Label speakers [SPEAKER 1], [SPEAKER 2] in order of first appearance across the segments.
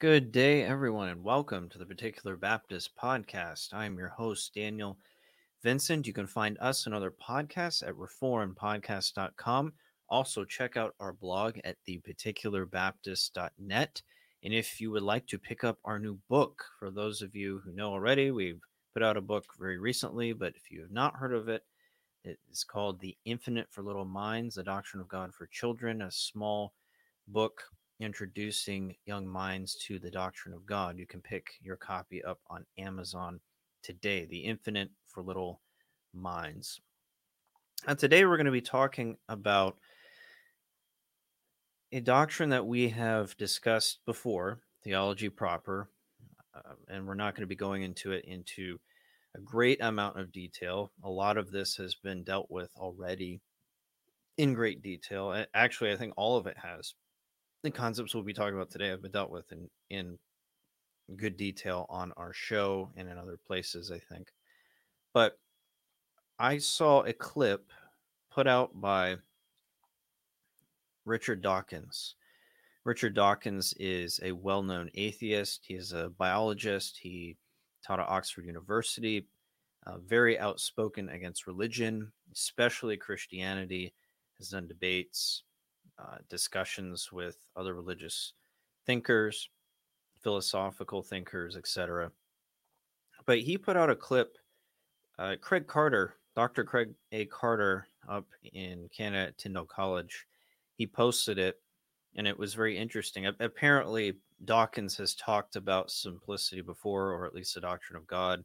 [SPEAKER 1] Good day, everyone, and welcome to the Particular Baptist Podcast. I'm your host, Daniel Vincent. You can find us and other podcasts at reformpodcast.com. Also, check out our blog at theparticularbaptist.net. And if you would like to pick up our new book, for those of you who know already, we've put out a book very recently, but if you have not heard of it, it is called The Infinite for Little Minds, The Doctrine of God for Children, a small book introducing young minds to the doctrine of God. You can pick your copy up on Amazon today, The Infinite for Little Minds. And today we're going to be talking about a doctrine that we have discussed before, theology proper, uh, and we're not going to be going into it into a great amount of detail. A lot of this has been dealt with already in great detail. Actually, I think all of it has the concepts we'll be talking about today have been dealt with in in good detail on our show and in other places, I think. But I saw a clip put out by Richard Dawkins. Richard Dawkins is a well known atheist. He is a biologist. He taught at Oxford University, uh, very outspoken against religion, especially Christianity, has done debates, uh, discussions with other religious thinkers, philosophical thinkers, etc. But he put out a clip. Uh, Craig Carter, Dr. Craig A. Carter, up in Canada at Tyndale College, he posted it, and it was very interesting. Apparently, Dawkins has talked about simplicity before, or at least the doctrine of God.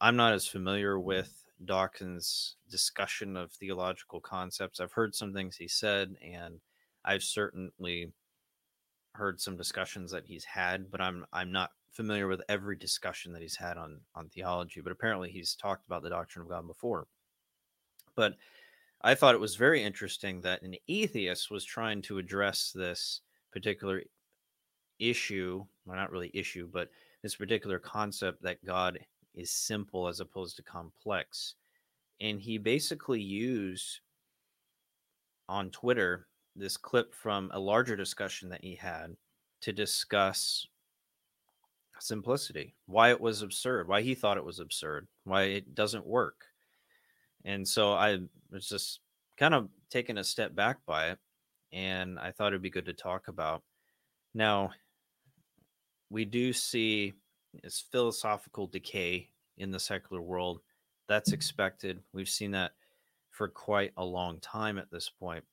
[SPEAKER 1] I'm not as familiar with Dawkins' discussion of theological concepts. I've heard some things he said, and I've certainly heard some discussions that he's had, but I'm I'm not familiar with every discussion that he's had on on theology. But apparently, he's talked about the doctrine of God before. But I thought it was very interesting that an atheist was trying to address this particular issue, well, not really issue, but this particular concept that God is simple as opposed to complex. And he basically used on Twitter this clip from a larger discussion that he had to discuss simplicity, why it was absurd, why he thought it was absurd, why it doesn't work. And so I was just kind of taken a step back by it, and I thought it'd be good to talk about. Now, we do see this philosophical decay in the secular world. That's expected. We've seen that for quite a long time at this point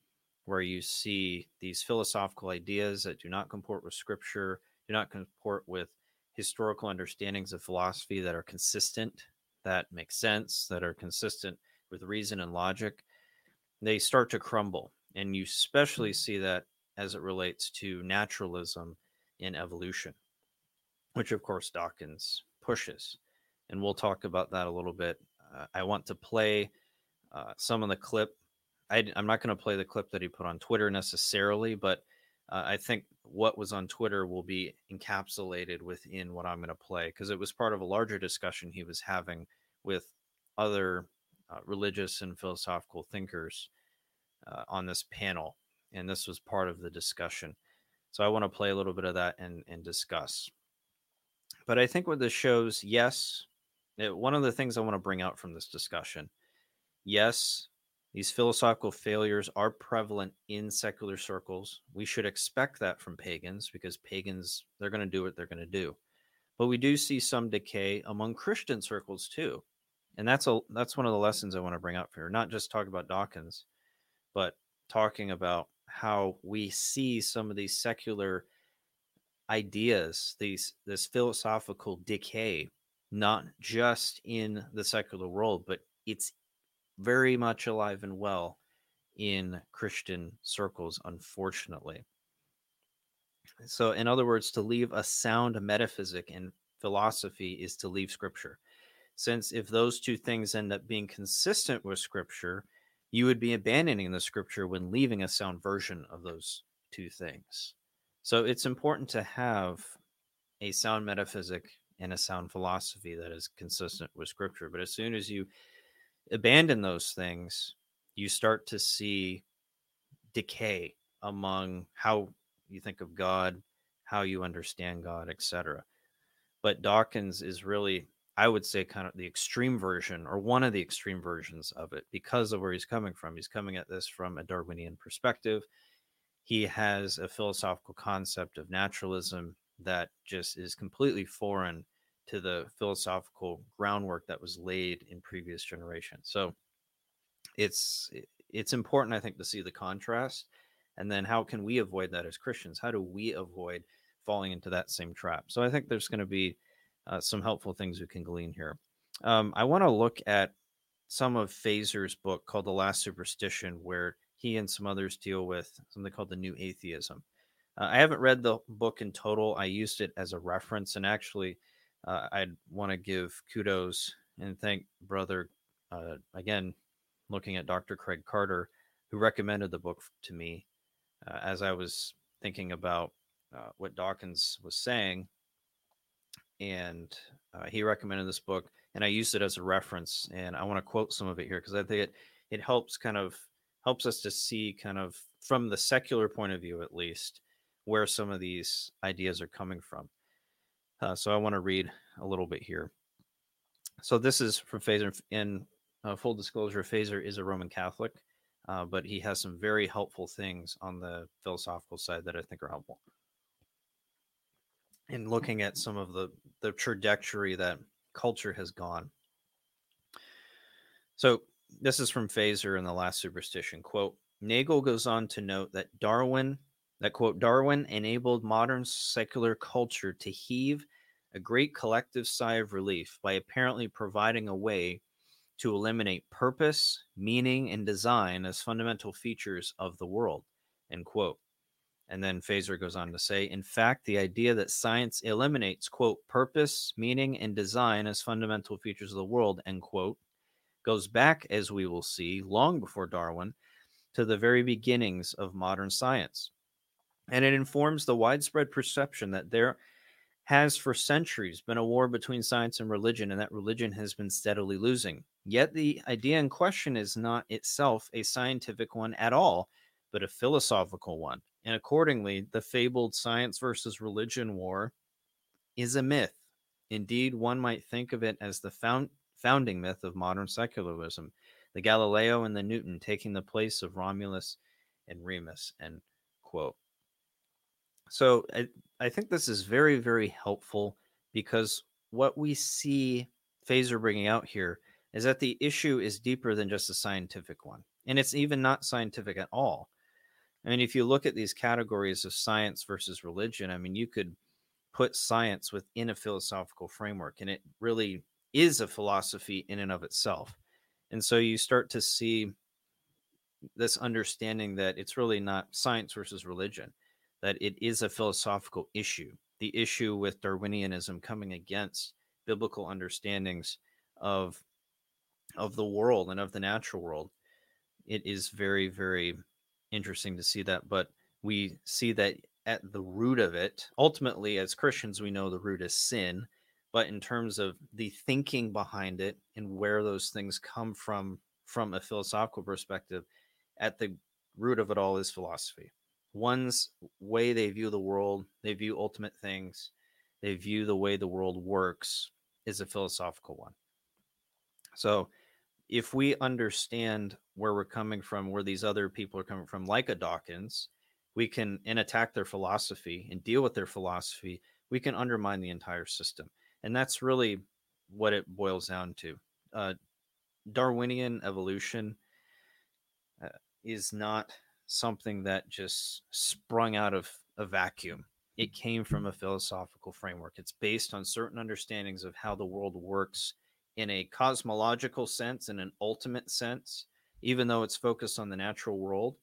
[SPEAKER 1] where you see these philosophical ideas that do not comport with scripture, do not comport with historical understandings of philosophy that are consistent, that make sense, that are consistent with reason and logic, they start to crumble. And you especially see that as it relates to naturalism in evolution, which of course Dawkins pushes. And we'll talk about that a little bit. Uh, I want to play uh, some of the clip I, am not going to play the clip that he put on Twitter necessarily, but uh, I think what was on Twitter will be encapsulated within what I'm going to play because it was part of a larger discussion he was having with other uh, religious and philosophical thinkers uh, on this panel. And this was part of the discussion. So I want to play a little bit of that and, and discuss. But I think what this shows, yes, it, one of the things I want to bring out from this discussion, yes, these philosophical failures are prevalent in secular circles. We should expect that from pagans because pagans, they're going to do what they're going to do. But we do see some decay among Christian circles too. And that's a that's one of the lessons I want to bring up here. Not just talk about Dawkins, but talking about how we see some of these secular ideas, these this philosophical decay, not just in the secular world, but it's very much alive and well in Christian circles, unfortunately. So, in other words, to leave a sound metaphysic and philosophy is to leave scripture. Since if those two things end up being consistent with scripture, you would be abandoning the scripture when leaving a sound version of those two things. So, it's important to have a sound metaphysic and a sound philosophy that is consistent with scripture. But as soon as you abandon those things, you start to see decay among how you think of God, how you understand God, etc. But Dawkins is really, I would say, kind of the extreme version or one of the extreme versions of it because of where he's coming from. He's coming at this from a Darwinian perspective. He has a philosophical concept of naturalism that just is completely foreign to the philosophical groundwork that was laid in previous generations. So it's it's important, I think, to see the contrast, and then how can we avoid that as Christians? How do we avoid falling into that same trap? So I think there's going to be uh, some helpful things we can glean here. Um, I want to look at some of Feser's book called The Last Superstition, where he and some others deal with something called the New Atheism. Uh, I haven't read the book in total. I used it as a reference, and actually, uh, I'd want to give kudos and thank brother uh, again, looking at Dr. Craig Carter, who recommended the book to me uh, as I was thinking about uh, what Dawkins was saying, and uh, he recommended this book, and I used it as a reference, and I want to quote some of it here because I think it it helps kind of helps us to see kind of from the secular point of view at least where some of these ideas are coming from. Uh, so I want to read a little bit here. So this is from Feser. In uh, full disclosure, Feser is a Roman Catholic, uh, but he has some very helpful things on the philosophical side that I think are helpful. In looking at some of the the trajectory that culture has gone. So this is from Feser in the last superstition quote. Nagel goes on to note that Darwin that quote Darwin enabled modern secular culture to heave a great collective sigh of relief by apparently providing a way to eliminate purpose, meaning, and design as fundamental features of the world. End quote. And then Feser goes on to say, in fact, the idea that science eliminates, quote, purpose, meaning, and design as fundamental features of the world, end quote, goes back, as we will see, long before Darwin, to the very beginnings of modern science and it informs the widespread perception that there has for centuries been a war between science and religion, and that religion has been steadily losing. Yet the idea in question is not itself a scientific one at all, but a philosophical one. And accordingly, the fabled science versus religion war is a myth. Indeed, one might think of it as the found, founding myth of modern secularism, the Galileo and the Newton taking the place of Romulus and Remus. End quote. So I, I think this is very, very helpful because what we see Feser bringing out here is that the issue is deeper than just a scientific one. And it's even not scientific at all. I mean, if you look at these categories of science versus religion, I mean, you could put science within a philosophical framework, and it really is a philosophy in and of itself. And so you start to see this understanding that it's really not science versus religion that it is a philosophical issue. The issue with Darwinianism coming against biblical understandings of of the world and of the natural world. It is very, very interesting to see that. But we see that at the root of it, ultimately, as Christians, we know the root is sin. But in terms of the thinking behind it and where those things come from, from a philosophical perspective, at the root of it all is philosophy one's way they view the world, they view ultimate things, they view the way the world works is a philosophical one. So if we understand where we're coming from, where these other people are coming from, like a Dawkins, we can and attack their philosophy and deal with their philosophy, we can undermine the entire system. And that's really what it boils down to. Uh, Darwinian evolution uh, is not something that just sprung out of a vacuum. It came from a philosophical framework. It's based on certain understandings of how the world works in a cosmological sense, in an ultimate sense, even though it's focused on the natural world.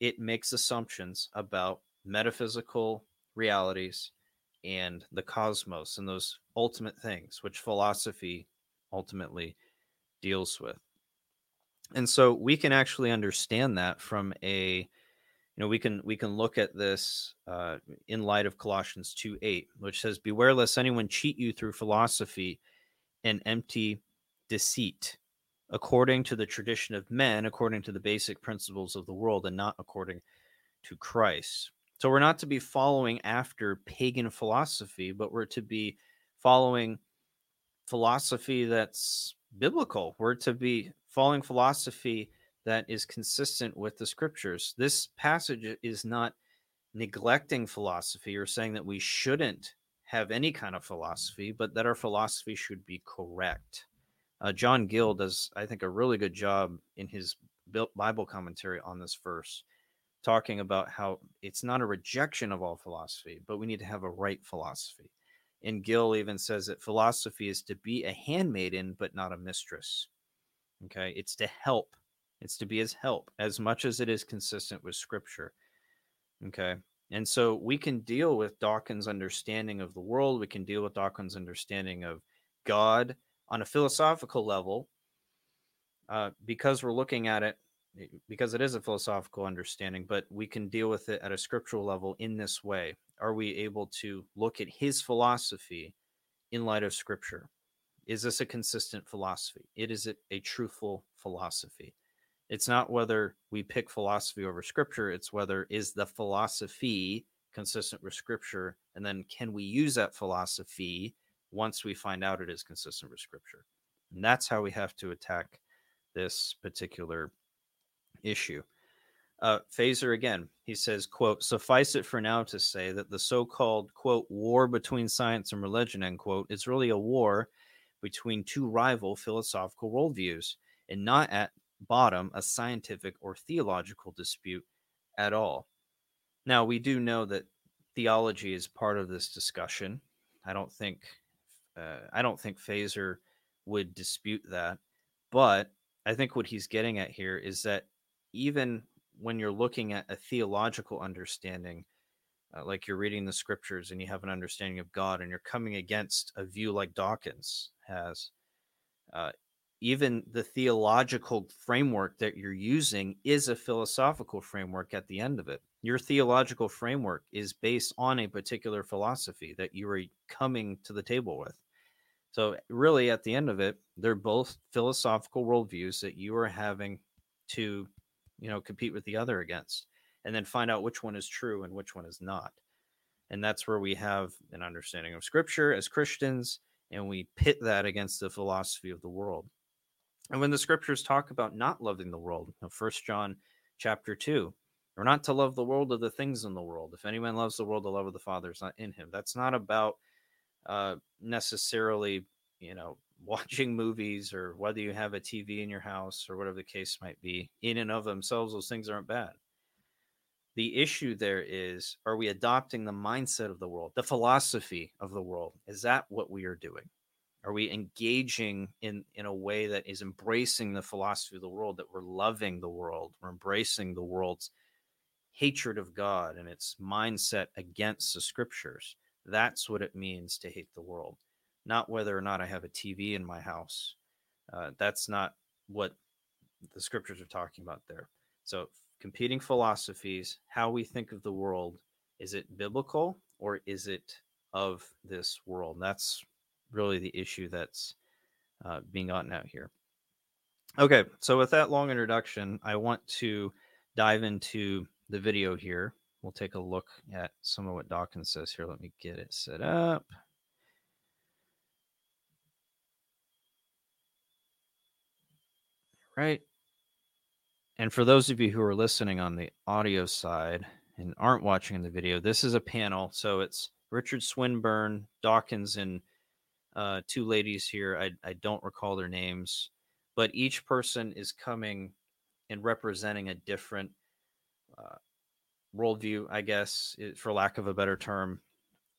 [SPEAKER 1] It makes assumptions about metaphysical realities and the cosmos and those ultimate things, which philosophy ultimately deals with and so we can actually understand that from a you know we can we can look at this uh, in light of colossians 2 8 which says beware lest anyone cheat you through philosophy and empty deceit according to the tradition of men according to the basic principles of the world and not according to christ So we're not to be following after pagan philosophy, but we're to be following philosophy that's biblical. We're to be following philosophy that is consistent with the scriptures. This passage is not neglecting philosophy or saying that we shouldn't have any kind of philosophy, but that our philosophy should be correct. Uh, John Gill does, I think, a really good job in his Bible commentary on this verse, talking about how it's not a rejection of all philosophy, but we need to have a right philosophy. And Gill even says that philosophy is to be a handmaiden, but not a mistress. Okay, it's to help, it's to be as help as much as it is consistent with Scripture. Okay, and so we can deal with Dawkins' understanding of the world, we can deal with Dawkins' understanding of God on a philosophical level uh, because we're looking at it eh, because it is a philosophical understanding but we can deal with it at a scriptural level in this way. Are we able to look at his philosophy in light of scripture is this a consistent philosophy it is a truthful philosophy it's not whether we pick philosophy over scripture it's whether is the philosophy consistent with scripture and then can we use that philosophy once we find out it is consistent with scripture. And that's how we have to attack this particular issue. Uh, Feser again, he says, quote, suffice it for now to say that the so-called, quote, war between science and religion, end quote, is really a war between two rival philosophical worldviews and not at bottom a scientific or theological dispute at all. Now, we do know that theology is part of this discussion. I don't think uh, I don't think Feser would dispute that. But I think what he's getting at here is that even when you're looking at a theological understanding, uh, like you're reading the scriptures and you have an understanding of God and you're coming against a view like Dawkins has, uh, even the theological framework that you're using is a philosophical framework at the end of it. Your theological framework is based on a particular philosophy that you are coming to the table with. So, really, at the end of it, they're both philosophical worldviews that you are having to, you know, compete with the other against, and then find out which one is true and which one is not. And that's where we have an understanding of Scripture as Christians, and we pit that against the philosophy of the world. And when the Scriptures talk about not loving the world, First John chapter two, we're not to love the world of the things in the world. If anyone loves the world, the love of the Father is not in him. That's not about uh, necessarily, you know, watching movies or whether you have a TV in your house or whatever the case might be. In and of themselves, those things aren't bad. The issue there is are we adopting the mindset of the world, the philosophy of the world? Is that what we are doing? Are we engaging in, in a way that is embracing the philosophy of the world, that we're loving the world, we're embracing the world's hatred of God and its mindset against the scriptures? That's what it means to hate the world, not whether or not I have a TV in my house. Uh, that's not what the scriptures are talking about there. So, competing philosophies, how we think of the world, is it biblical or is it of this world? That's really the issue that's uh, being gotten out here. Okay, so with that long introduction, I want to dive into the video here we'll take a look at some of what Dawkins says here. Let me get it set up. Right. And for those of you who are listening on the audio side and aren't watching the video, this is a panel. So it's Richard Swinburne, Dawkins, and uh, two ladies here. I, I don't recall their names, but each person is coming and representing a different uh, worldview, I guess, for lack of a better term.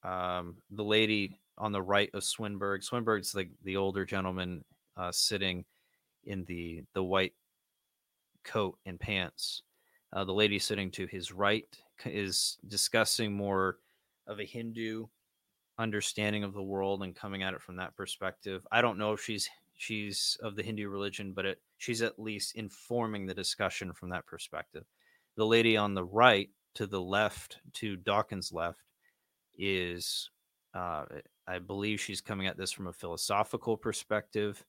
[SPEAKER 1] Um, the lady on the right of Swinburne, Swinburne's the, the older gentleman uh, sitting in the the white coat and pants. Uh, the lady sitting to his right is discussing more of a Hindu understanding of the world and coming at it from that perspective. I don't know if she's she's of the Hindu religion, but it, she's at least informing the discussion from that perspective. The lady on the right to the left, to Dawkins' left, is uh, I believe she's coming at this from a philosophical perspective.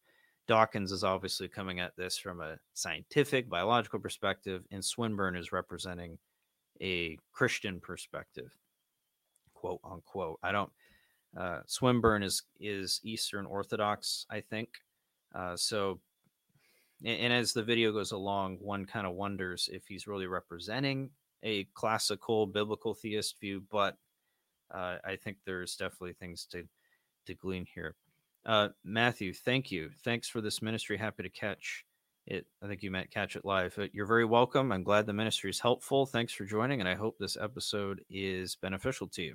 [SPEAKER 1] Dawkins is obviously coming at this from a scientific, biological perspective, and Swinburne is representing a Christian perspective, quote unquote. I don't. Uh, Swinburne is is Eastern Orthodox, I think. Uh, so, and, and as the video goes along, one kind of wonders if he's really representing a classical biblical theist view, but uh, I think there's definitely things to to glean here. Uh, Matthew, thank you. Thanks for this ministry. Happy to catch it. I think you meant catch it live. You're very welcome. I'm glad the ministry is helpful. Thanks for joining, and I hope this episode is beneficial to you.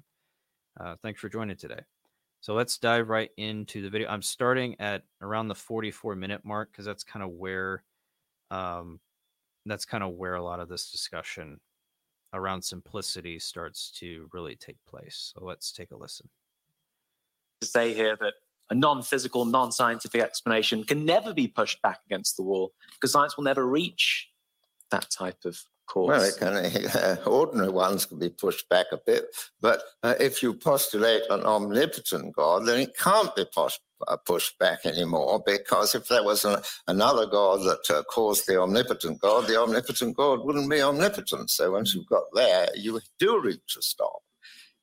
[SPEAKER 1] Uh, thanks for joining today. So let's dive right into the video. I'm starting at around the 44 minute mark because that's kind of where, um, that's kind of where a lot of this discussion around simplicity starts to really take place. So let's take a listen.
[SPEAKER 2] To say here that a non-physical, non-scientific explanation can never be pushed back against the wall because science will never reach that type of cause.
[SPEAKER 3] Well, can, uh, ordinary ones can be pushed back a bit, but uh, if you postulate an omnipotent God, then it can't be pushed, pushed back anymore because if there was an, another God that uh, caused the omnipotent God, the omnipotent God wouldn't be omnipotent. So once you've got there, you do reach a stop.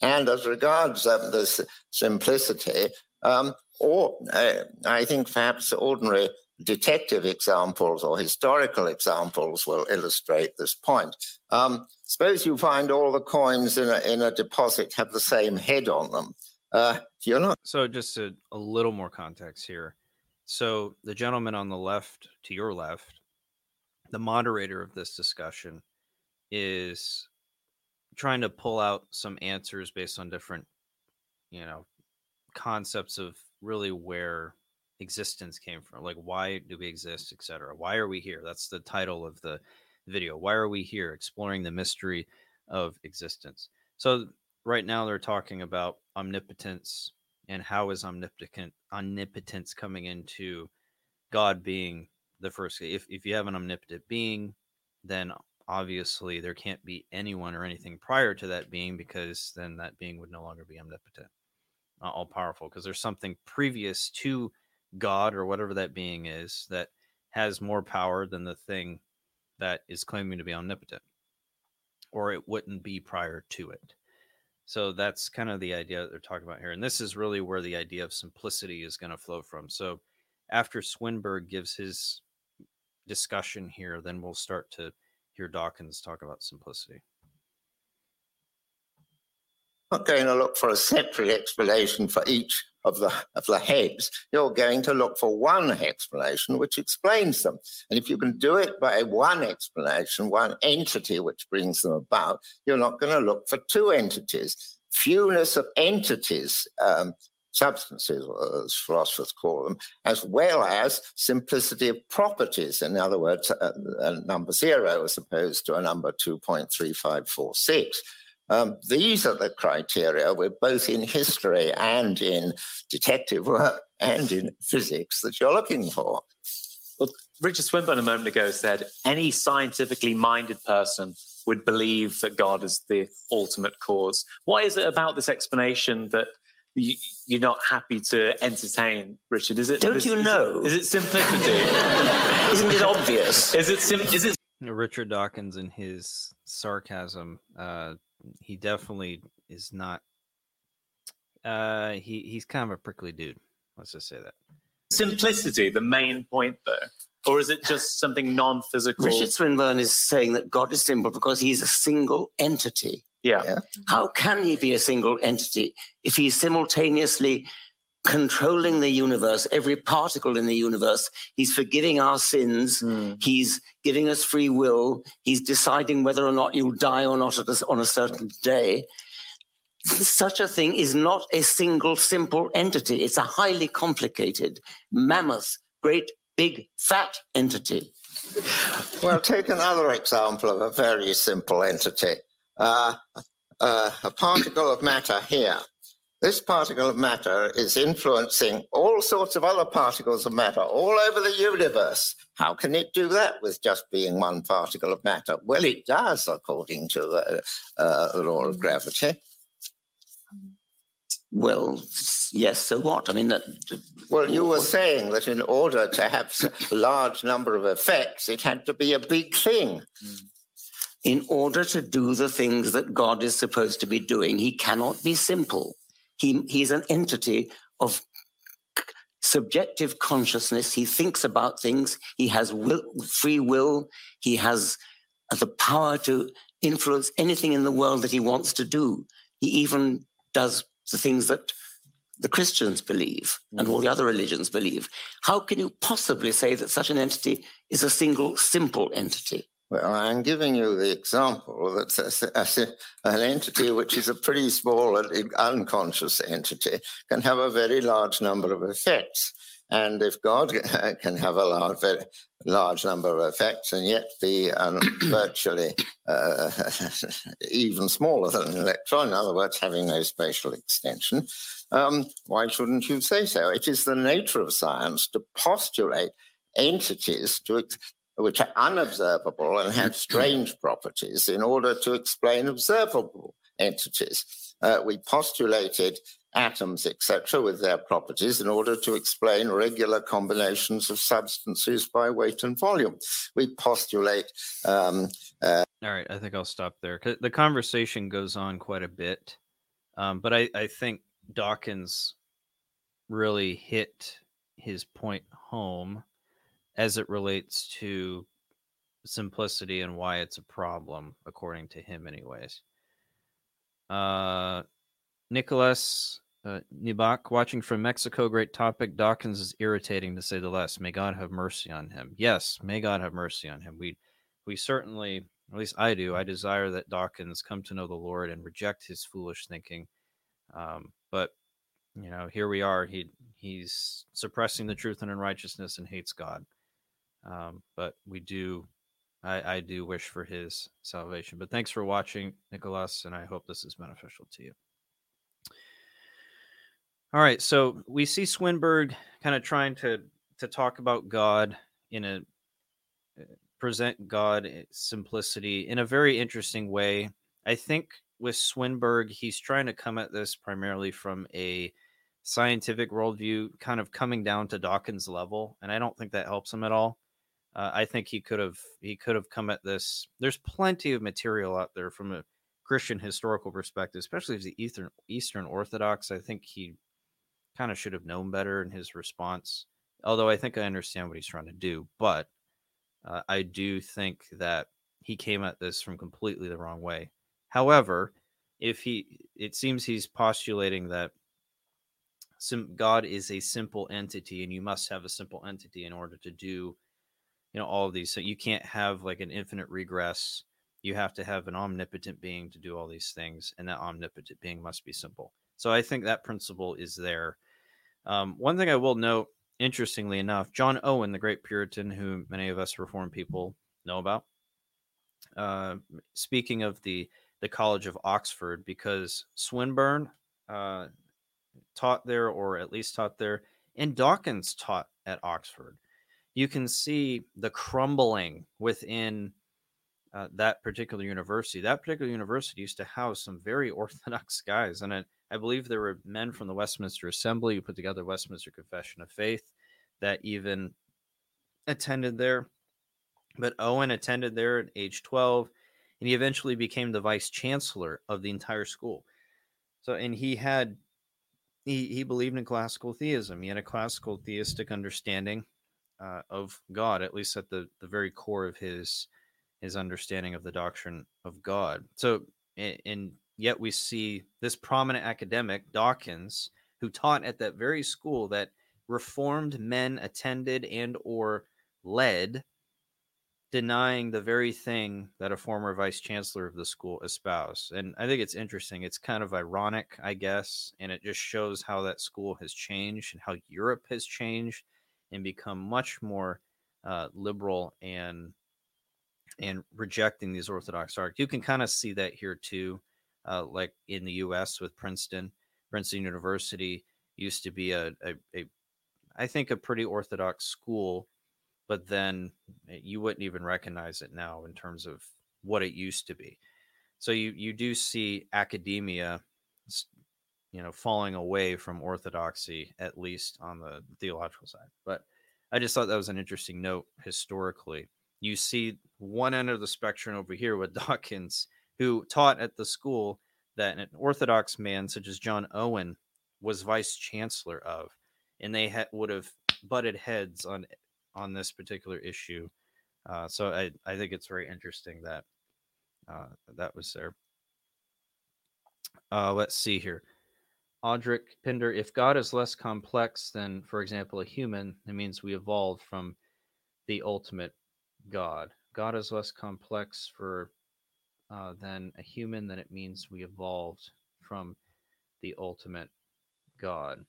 [SPEAKER 3] And as regards um, the simplicity, um, or uh, I think perhaps ordinary detective examples or historical examples will illustrate this point. Um, suppose you find all the coins in a, in a deposit have the same head on them. Uh, you're not.
[SPEAKER 1] So, just a, a little more context here. So, the gentleman on the left, to your left, the moderator of this discussion, is trying to pull out some answers based on different, you know, concepts of really where existence came from like why do we exist etc why are we here? That's the title of the video why are we here? Exploring the mystery of existence. So right now they're talking about omnipotence and how is omnipotent omnipotence coming into god being the first if, if you have an omnipotent being then obviously there can't be anyone or anything prior to that being because then that being would no longer be omnipotent all powerful because there's something previous to God or whatever that being is that has more power than the thing that is claiming to be omnipotent, or it wouldn't be prior to it. So that's kind of the idea that they're talking about here. And this is really where the idea of simplicity is going to flow from. So after Swinburne gives his discussion here, then we'll start to hear Dawkins talk about simplicity
[SPEAKER 3] not going to look for a separate explanation for each of the of the heads. You're going to look for one explanation which explains them. And if you can do it by one explanation, one entity which brings them about, you're not going to look for two entities. Fewness of entities, um, substances, as philosophers call them, as well as simplicity of properties. In other words, a, a number zero as opposed to a number 2.3546. Um, these are the criteria we're both in history and in detective work and in physics that you're looking for.
[SPEAKER 2] Well, Richard Swinburne a moment ago said any scientifically minded person would believe that God is the ultimate cause. Why is it about this explanation that you, are not happy to entertain, Richard? Is it?
[SPEAKER 3] Don't
[SPEAKER 2] is,
[SPEAKER 3] you know?
[SPEAKER 2] Is it, is it simplicity?
[SPEAKER 3] Isn't it obvious?
[SPEAKER 2] Is it? Sim- is it?
[SPEAKER 1] Richard Dawkins and his sarcasm uh, he definitely is not. Uh, he he's kind of a prickly dude. Let's just say that.
[SPEAKER 2] Simplicity, the main point though, or is it just something non-physical?
[SPEAKER 4] Richard Swinburne is saying that God is simple because he's a single entity.
[SPEAKER 2] Yeah. yeah.
[SPEAKER 4] How can he be a single entity if he's simultaneously controlling the universe, every particle in the universe. He's forgiving our sins. Mm. He's giving us free will. He's deciding whether or not you'll die or not a, on a certain day. Such a thing is not a single simple entity. It's a highly complicated, mammoth, great, big, fat entity.
[SPEAKER 3] Well, take another example of a very simple entity. Uh, uh, a particle of matter here this particle of matter is influencing all sorts of other particles of matter all over the universe. How can it do that with just being one particle of matter? Well, it does, according to the, uh, the law of gravity.
[SPEAKER 4] Well, yes, so what? I mean, that.
[SPEAKER 3] Well, you were saying that in order to have a large number of effects, it had to be a big thing.
[SPEAKER 4] in order to do the things that God is supposed to be doing, he cannot be simple. He, he's an entity of subjective consciousness. He thinks about things. He has will, free will. He has the power to influence anything in the world that he wants to do. He even does the things that the Christians believe and all the other religions believe. How can you possibly say that such an entity is a single, simple entity?
[SPEAKER 3] Well, I'm giving you the example that an entity which is a pretty small and unconscious entity can have a very large number of effects. And if God can have a large, very large number of effects and yet be um, virtually uh, even smaller than an electron, in other words, having no spatial extension, um, why shouldn't you say so? It is the nature of science to postulate entities to which are unobservable and have strange properties in order to explain observable entities. Uh, we postulated atoms, etc., with their properties in order to explain regular combinations of substances by weight and volume. We postulate. Um,
[SPEAKER 1] uh, All right, I think I'll stop there. The conversation goes on quite a bit, um, but I, I think Dawkins really hit his point home as it relates to simplicity and why it's a problem, according to him, anyways. Uh, Nicholas uh, Nibak, watching from Mexico, great topic. Dawkins is irritating to say the least. May God have mercy on him. Yes, may God have mercy on him. We, we certainly, at least I do, I desire that Dawkins come to know the Lord and reject his foolish thinking. Um, but you know, here we are. He he's suppressing the truth and unrighteousness and hates God. Um, but we do, I, I do wish for his salvation. But thanks for watching, Nicholas, and I hope this is beneficial to you. All right, so we see Swinburne kind of trying to to talk about God in a uh, present God eh, simplicity in a very interesting way. I think with Swinburne, he's trying to come at this primarily from a scientific worldview, kind of coming down to Dawkins' level, and I don't think that helps him at all. Uh, I think he could have he could have come at this. There's plenty of material out there from a Christian historical perspective, especially as the Eastern Eastern Orthodox. I think he kind of should have known better in his response. Although I think I understand what he's trying to do, but uh, I do think that he came at this from completely the wrong way. However, if he, it seems he's postulating that sim, God is a simple entity, and you must have a simple entity in order to do you know all of these so you can't have like an infinite regress. You have to have an omnipotent being to do all these things and that omnipotent being must be simple. So i think that principle is there. Um, one thing i will note interestingly enough john owen the great puritan who many of us reformed people know about uh, speaking of the the college of oxford because swinburne uh, taught there or at least taught there and dawkins taught at oxford you can see the crumbling within uh, that particular university. That particular university used to house some very orthodox guys, and I believe there were men from the Westminster Assembly who put together Westminster Confession of Faith that even attended there. But Owen attended there at age 12, and he eventually became the vice chancellor of the entire school. So, and he had he he believed in classical theism. He had a classical theistic understanding uh, of God, at least at the, the very core of his his understanding of the doctrine of God. So, and yet we see this prominent academic Dawkins, who taught at that very school that reformed men attended and or led, denying the very thing that a former vice chancellor of the school espoused. And I think it's interesting. It's kind of ironic, I guess, and it just shows how that school has changed and how Europe has changed and become much more uh, liberal and and rejecting these orthodox arguments. You can kind of see that here too, uh, like in the U.S. with Princeton. Princeton University used to be a, a, a I think a pretty orthodox school, but then eh, you wouldn't even recognize it now in terms of what it used to be. So you you do see academia you know falling away from orthodoxy at least on the theological side but i just thought that was an interesting note historically you see one end of the spectrum over here with Dawkins, who taught at the school that an Orthodox man such as John Owen was vice chancellor of, and they ha- would have butted heads on on this particular issue. Uh, so I, I think it's very interesting that uh, that was there. Uh, let's see here. Audric Pinder, if God is less complex than, for example, a human, it means we evolved from the ultimate God. God is less complex for uh, than a human, then it means we evolved from the ultimate God.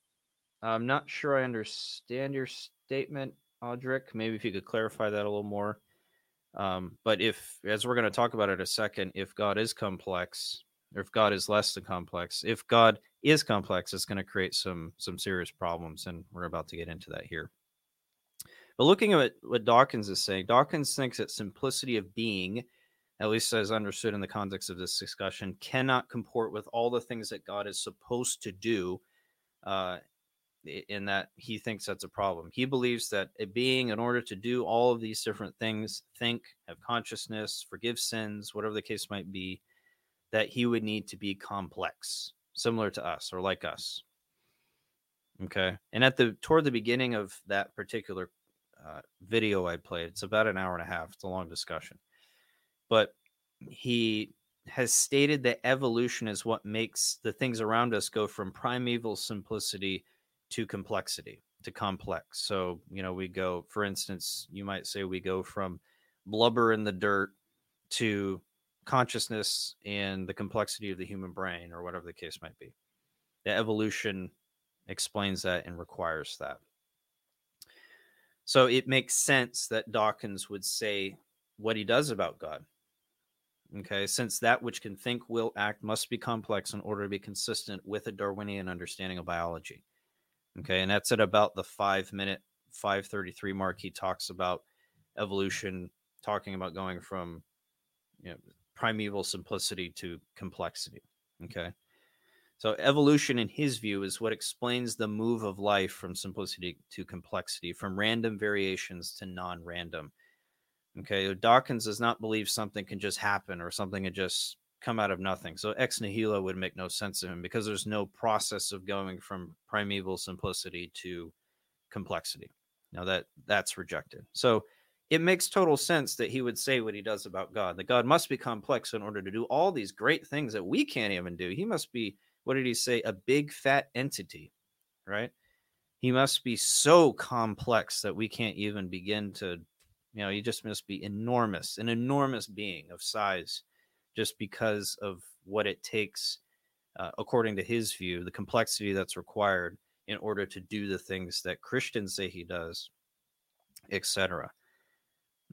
[SPEAKER 1] I'm not sure I understand your statement, Audric. Maybe if you could clarify that a little more. Um, but if, as we're going to talk about in a second, if God is complex, or if God is less than complex, if God is complex, it's going to create some some serious problems, and we're about to get into that here. But looking at what Dawkins is saying, Dawkins thinks that simplicity of being, at least as understood in the context of this discussion, cannot comport with all the things that God is supposed to do. Uh, in that he thinks that's a problem. He believes that a being, in order to do all of these different things, think, have consciousness, forgive sins, whatever the case might be, that he would need to be complex, similar to us or like us. Okay. And at the toward the beginning of that particular uh, video I played, it's about an hour and a half. It's a long discussion, but he has stated that evolution is what makes the things around us go from primeval simplicity to complexity to complex. So, you know, we go, for instance, you might say we go from blubber in the dirt to consciousness and the complexity of the human brain, or whatever the case might be. The evolution explains that and requires that. So it makes sense that Dawkins would say what he does about God. Okay, since that which can think, will, act must be complex in order to be consistent with a Darwinian understanding of biology. Okay, and that's at about the five minute, 533 mark. He talks about evolution, talking about going from you know, primeval simplicity to complexity. Okay, so evolution, in his view, is what explains the move of life from simplicity to complexity, from random variations to non random. Okay, Dawkins does not believe something can just happen or something can just come out of nothing. So ex nihilo would make no sense to him because there's no process of going from primeval simplicity to complexity. Now that that's rejected. So it makes total sense that he would say what he does about God. That God must be complex in order to do all these great things that we can't even do. He must be what did he say? A big fat entity, right? He must be so complex that we can't even begin to, you know, he just must be enormous, an enormous being of size just because of what it takes, uh, according to his view, the complexity that's required in order to do the things that Christians say he does, etc.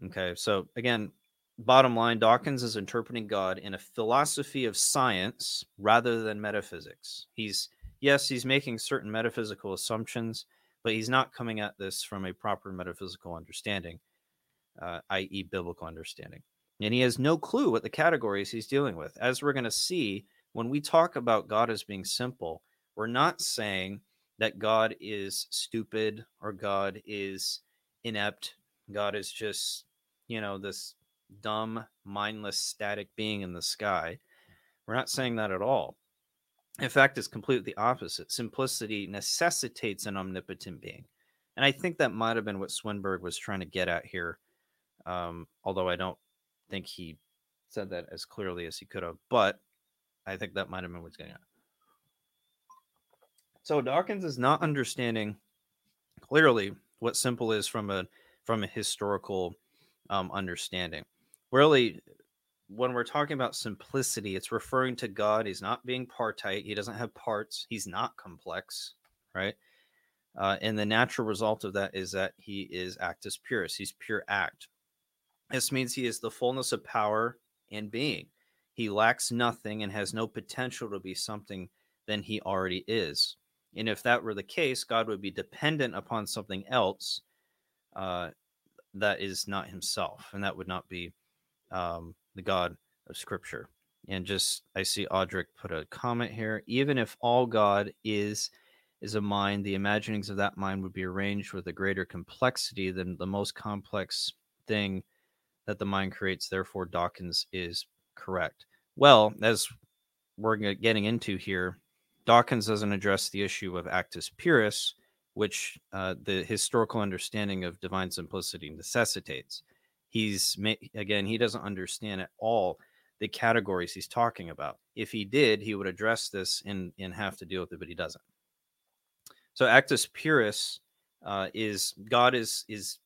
[SPEAKER 1] Okay, so again, bottom line, Dawkins is interpreting God in a philosophy of science rather than metaphysics. He's yes, he's making certain metaphysical assumptions, but he's not coming at this from a proper metaphysical understanding, uh, i.e., biblical understanding and he has no clue what the categories he's dealing with. As we're going to see, when we talk about God as being simple, we're not saying that God is stupid or God is inept. God is just, you know, this dumb, mindless, static being in the sky. We're not saying that at all. In fact, it's completely the opposite. Simplicity necessitates an omnipotent being. And I think that might have been what Swinburne was trying to get at here. Um, although I don't think he said that as clearly as he could have, but I think that might have been what's getting at. So Dawkins is not understanding clearly what simple is from a from a historical um, understanding. Really, when we're talking about simplicity, it's referring to God. He's not being partite. He doesn't have parts. He's not complex, right? Uh, and the natural result of that is that he is actus purus. He's pure act. This means he is the fullness of power and being. He lacks nothing and has no potential to be something than he already is. And if that were the case, God would be dependent upon something else uh, that is not himself. And that would not be um, the God of Scripture. And just, I see Audric put a comment here. Even if all God is is a mind, the imaginings of that mind would be arranged with a greater complexity than the most complex thing that the mind creates. Therefore, Dawkins is correct. Well, as we're getting into here, Dawkins doesn't address the issue of actus purus, which uh, the historical understanding of divine simplicity necessitates. He's again, he doesn't understand at all the categories he's talking about. If he did, he would address this and and have to deal with it, but he doesn't. So actus purus uh, is God is is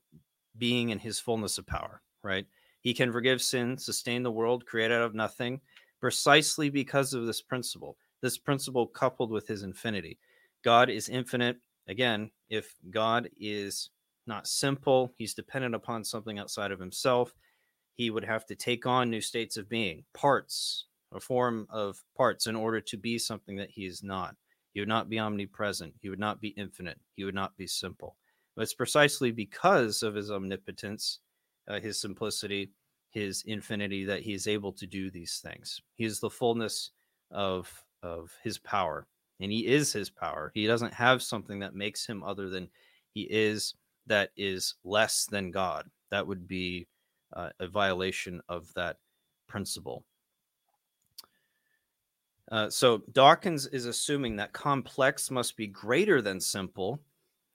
[SPEAKER 1] being in His fullness of power, right? He can forgive sin, sustain the world, create out of nothing, precisely because of this principle. This principle coupled with His infinity. God is infinite. Again, if God is not simple, He's dependent upon something outside of Himself he would have to take on new states of being, parts, a form of parts, in order to be something that he is not. He would not be omnipresent. He would not be infinite. He would not be simple. But it's precisely because of his omnipotence, uh, his simplicity, his infinity that he is able to do these things. He is the fullness of of his power, and he is his power. He doesn't have something that makes him other than he is that is less than God. That would be uh, a violation of that principle. Uh, so Dawkins is assuming that complex must be greater than simple.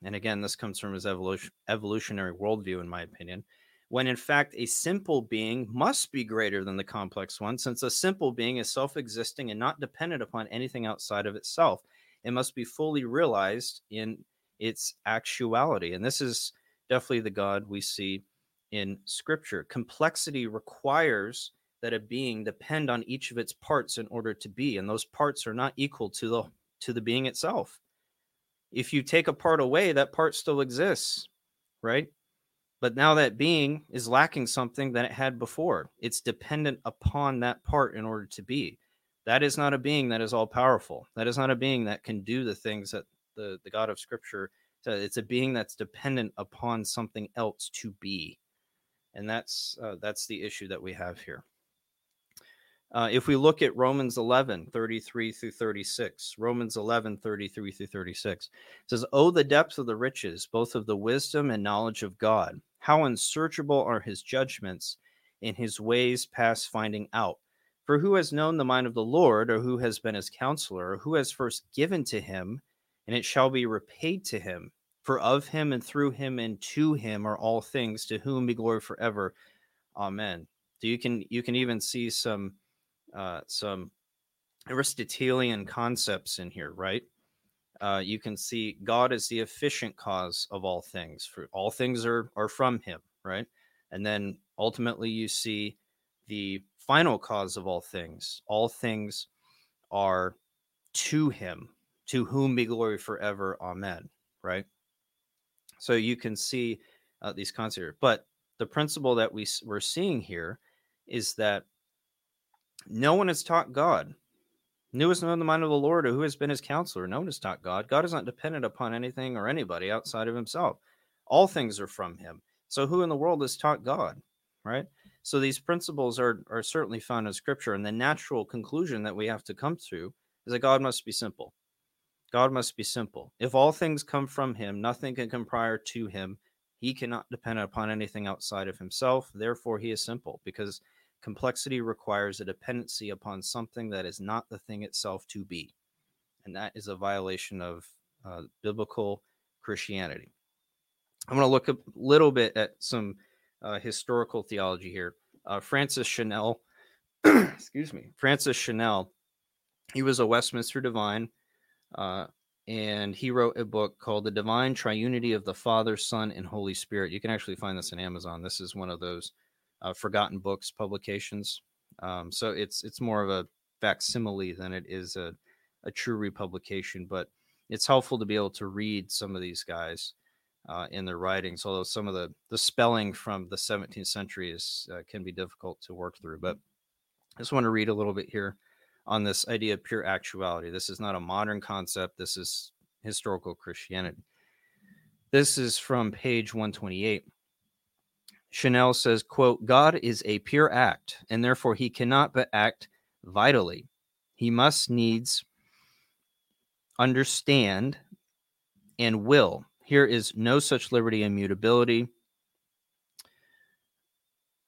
[SPEAKER 1] And again, this comes from his evolution, evolutionary worldview, in my opinion, when in fact a simple being must be greater than the complex one, since a simple being is self existing and not dependent upon anything outside of itself. It must be fully realized in its actuality. And this is definitely the God we see in scripture. Complexity requires that a being depend on each of its parts in order to be, and those parts are not equal to the to the being itself. If you take a part away, that part still exists, right? But now that being is lacking something that it had before. It's dependent upon that part in order to be. That is not a being that is all powerful. That is not a being that can do the things that the, the God of Scripture says. It's a being that's dependent upon something else to be and that's uh, that's the issue that we have here. Uh, if we look at Romans 11, 33 through 36, Romans 11, 33 through 36, says, Oh, the depth of the riches, both of the wisdom and knowledge of God. How unsearchable are his judgments, in his ways past finding out. For who has known the mind of the Lord, or who has been his counselor, or who has first given to him, and it shall be repaid to him? For of him and through him and to him are all things, to whom be glory forever. Amen. So you can you can even see some uh, some Aristotelian concepts in here, right? Uh, you can see God is the efficient cause of all things. For all things are are from Him, right? And then ultimately you see the final cause of all things. All things are to Him, to whom be glory forever. Amen. Right? So you can see uh, these concepts. here. But the principle that we, we're seeing here is that no one has taught God. Has known the mind of the Lord or who has been his counselor? No one has taught God. God is not dependent upon anything or anybody outside of himself. All things are from him. So who in the world has taught God? Right? So these principles are, are certainly found in scripture. And the natural conclusion that we have to come to is that God must be simple. God must be simple. If all things come from him, nothing can come prior to him. He cannot depend upon anything outside of himself. Therefore, he is simple because complexity requires a dependency upon something that is not the thing itself to be. And that is a violation of uh, biblical Christianity. I'm going to look a little bit at some uh, historical theology here. Uh, Francis Cheynell, excuse me, Francis Cheynell, he was a Westminster divine uh, and he wrote a book called The Divine Triunity of the Father, Son, and Holy Spirit. You can actually find this on Amazon. This is one of those uh, forgotten books publications. Um, so it's it's more of a facsimile than it is a, a true republication, but it's helpful to be able to read some of these guys uh, in their writings, although some of the, the spelling from the 17th century is uh, can be difficult to work through. But I just want to read a little bit here on this idea of pure actuality. This is not a modern concept, this is historical Christianity. This is from page 128. Cheynell says, quote, God is a pure act, and therefore he cannot but act vitally. He must needs understand and will. Here is no such liberty and mutability.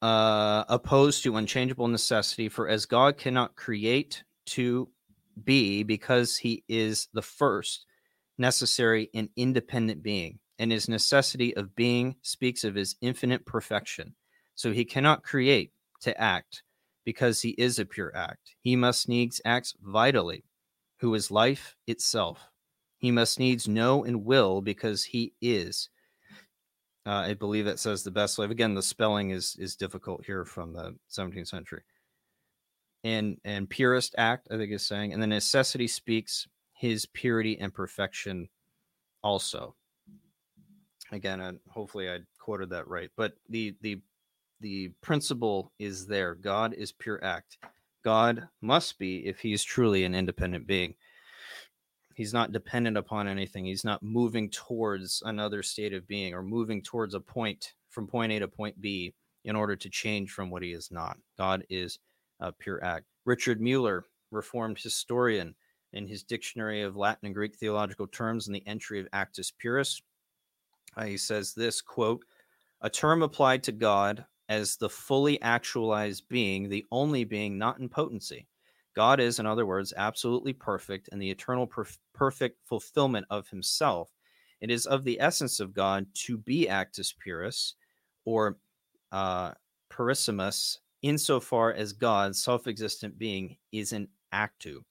[SPEAKER 1] uh, opposed to unchangeable necessity, for as God cannot create to be because he is the first necessary and independent being, and his necessity of being speaks of his infinite perfection. So he cannot create to act because he is a pure act. He must needs acts vitally, who is life itself. He must needs know and will because he is. Uh, I believe that says the best life. Again, the spelling is is difficult here from the 17th century. And and purest act, I think is saying, and the necessity speaks his purity and perfection also. Again, I, hopefully I quoted that right, but the the the principle is there. God is pure act. God must be if he's truly an independent being. He's not dependent upon anything. He's not moving towards another state of being or moving towards a point from point A to point B in order to change from what he is not. God is a pure act. Richard Muller, Reformed historian, in his Dictionary of Latin and Greek Theological Terms in the entry of Actus Purus, uh, he says this quote, a term applied to God as the fully actualized being, the only being not in potency. God is, in other words, absolutely perfect and the eternal perf- perfect fulfillment of himself. It is of the essence of God to be actus purus or uh, purissimus, insofar as God, self existent being, is an actu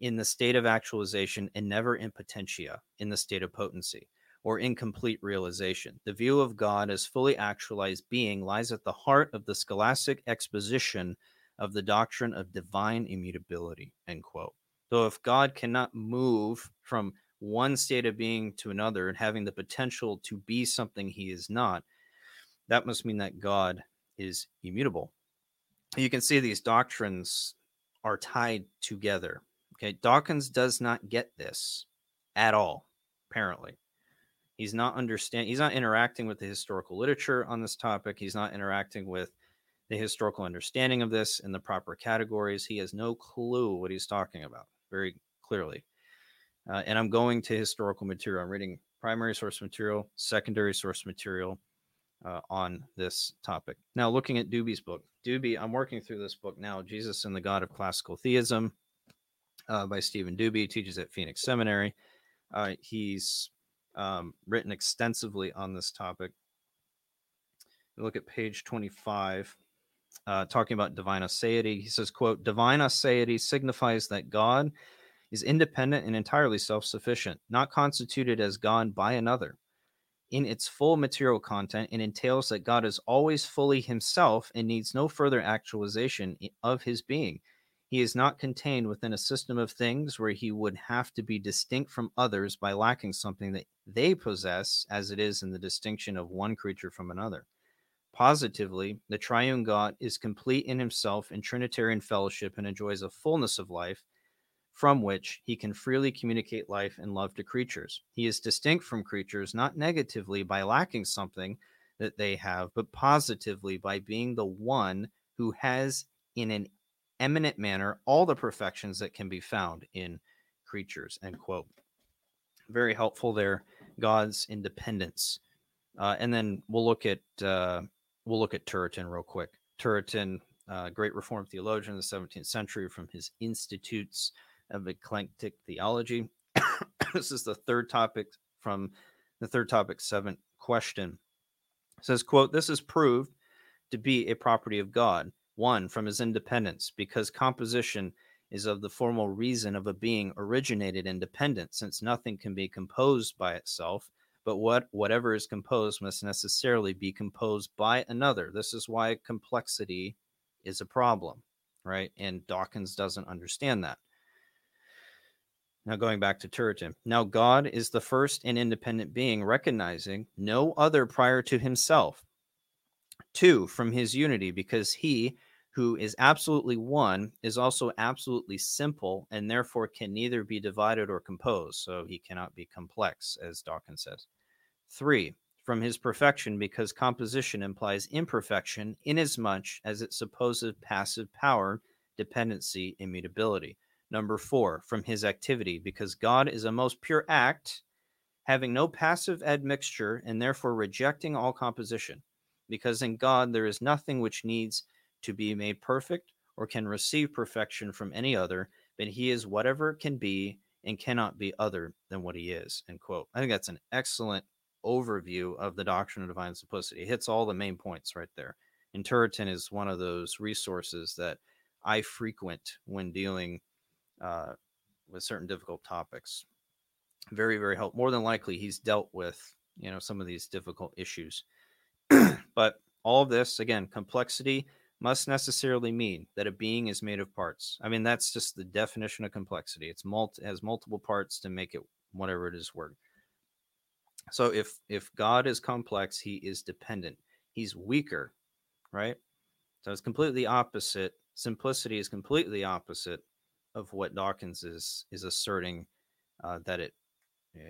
[SPEAKER 1] in the state of actualization and never in potentia, in the state of potency or incomplete realization. The view of God as fully actualized being lies at the heart of the scholastic exposition of the doctrine of divine immutability. End quote. So if God cannot move from one state of being to another and having the potential to be something he is not, that must mean that God is immutable. You can see these doctrines are tied together. Okay, Dawkins does not get this at all, apparently. He's not understand. He's not interacting with the historical literature on this topic. He's not interacting with the historical understanding of this in the proper categories. He has no clue what he's talking about very clearly. Uh, and I'm going to historical material. I'm reading primary source material, secondary source material uh, on this topic. Now, looking at Duby's book, Duby, I'm working through this book now, Jesus and the God of Classical Theism uh, by Steven Duby, teaches at Phoenix Seminary. Uh, he's um, written extensively on this topic. Look at page 25, uh, talking about divine aseity. He says, quote, divine aseity signifies that God is independent and entirely self-sufficient, not constituted as God by another. In its full material content, it entails that God is always fully himself and needs no further actualization of his being – he is not contained within a system of things where he would have to be distinct from others by lacking something that they possess, as it is in the distinction of one creature from another. Positively, the triune God is complete in himself in Trinitarian fellowship and enjoys a fullness of life from which he can freely communicate life and love to creatures. He is distinct from creatures not negatively by lacking something that they have, but positively by being the one who has in an eminent manner all the perfections that can be found in creatures end quote. Very helpful there god's independence. Uh, and then we'll look at uh, we'll look at turretin real quick. Turretin uh, great reformed theologian in the 17th century from his institutes of elenctic theology. This is the third topic from the third topic seventh question. It says quote this is proved to be a property of god one, from his independence, because composition is of the formal reason of a being originated independent, since nothing can be composed by itself, but what whatever is composed must necessarily be composed by another. This is why complexity is a problem, right? And Dawkins doesn't understand that. Now, going back to Turretin. Now, God is the first and independent being, recognizing no other prior to himself. Two, from his unity, because he, who is absolutely one is also absolutely simple and therefore can neither be divided or composed. So he cannot be complex, as Dawkins says. Three, from his perfection, because composition implies imperfection inasmuch as it supposes passive power, dependency, immutability. Number four, from his activity, because God is a most pure act, having no passive admixture and therefore rejecting all composition. because in God there is nothing which needs to be made perfect or can receive perfection from any other, but he is whatever can be and cannot be other than what he is. End quote. I think that's an excellent overview of the doctrine of divine simplicity. It hits all the main points right there. And Turretin is one of those resources that I frequent when dealing uh, with certain difficult topics. Very, very helpful. More than likely, he's dealt with you know some of these difficult issues. but all of this, again, complexity must necessarily mean that a being is made of parts. I mean, that's just the definition of complexity. It's multi has multiple parts to make it whatever it is work. So if if God is complex, he is dependent. He's weaker, right? So it's completely opposite. Simplicity is completely opposite of what Dawkins is is asserting uh, that it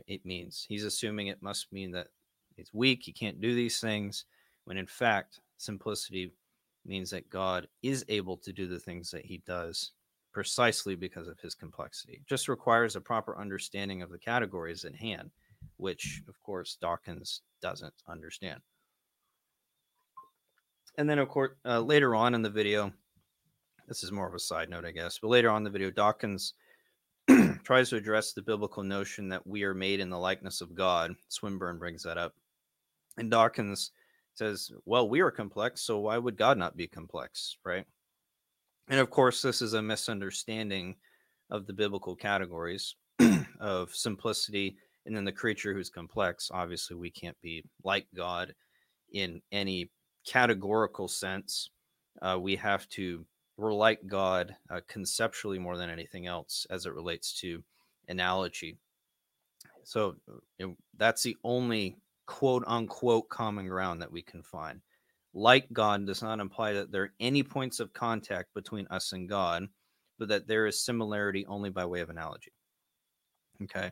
[SPEAKER 1] it means. He's assuming it must mean that it's weak. He can't do these things, when in fact, simplicity means that God is able to do the things that he does precisely because of his complexity. It just requires a proper understanding of the categories at hand, which, of course, Dawkins doesn't understand. And then, of course, uh, later on in the video, this is more of a side note, I guess, but later on in the video, Dawkins tries to address the biblical notion that we are made in the likeness of God. Swinburne brings that up. And Dawkins says, well, we are complex, so why would God not be complex, right? And of course, this is a misunderstanding of the biblical categories of simplicity and then the creature who's complex. Obviously, we can't be like God in any categorical sense. Uh, we have to, we're like God uh, conceptually more than anything else as it relates to analogy. So you know, that's the only quote unquote common ground that we can find. Like God does not imply that there are any points of contact between us and God, but that there is similarity only by way of analogy. Okay.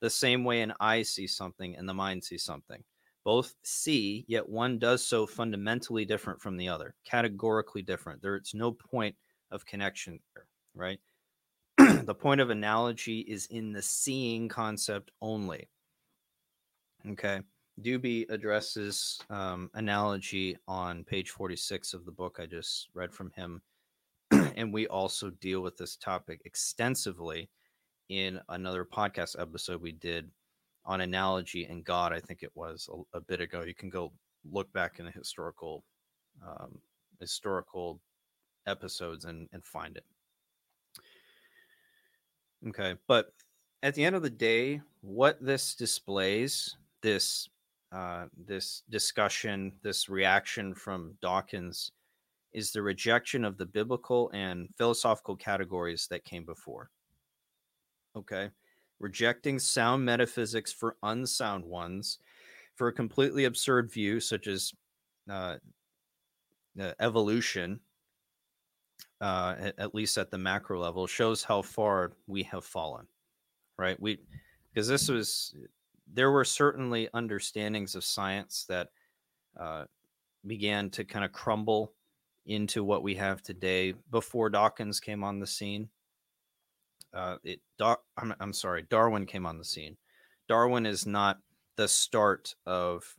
[SPEAKER 1] The same way an eye sees something and the mind sees something. Both see, yet one does so fundamentally different from the other, categorically different. There's no point of connection there, right? the point of analogy is in the seeing concept only. Okay. Duby addresses um, analogy on page 46 of the book I just read from him. and we also deal with this topic extensively in another podcast episode we did on analogy and God. I think it was a, a bit ago. You can go look back in the historical um, historical episodes and, and find it. Okay, but at the end of the day, what this displays, this uh, this discussion, this reaction from Dawkins, is the rejection of the biblical and philosophical categories that came before. Okay. Rejecting sound metaphysics for unsound ones, for a completely absurd view, such as uh, uh, evolution, uh, at, at least at the macro level, shows how far we have fallen, right? We, because this was there were certainly understandings of science that uh, began to kind of crumble into what we have today before Dawkins came on the scene. Uh, it, I'm, I'm sorry, Darwin came on the scene. Darwin is not the start of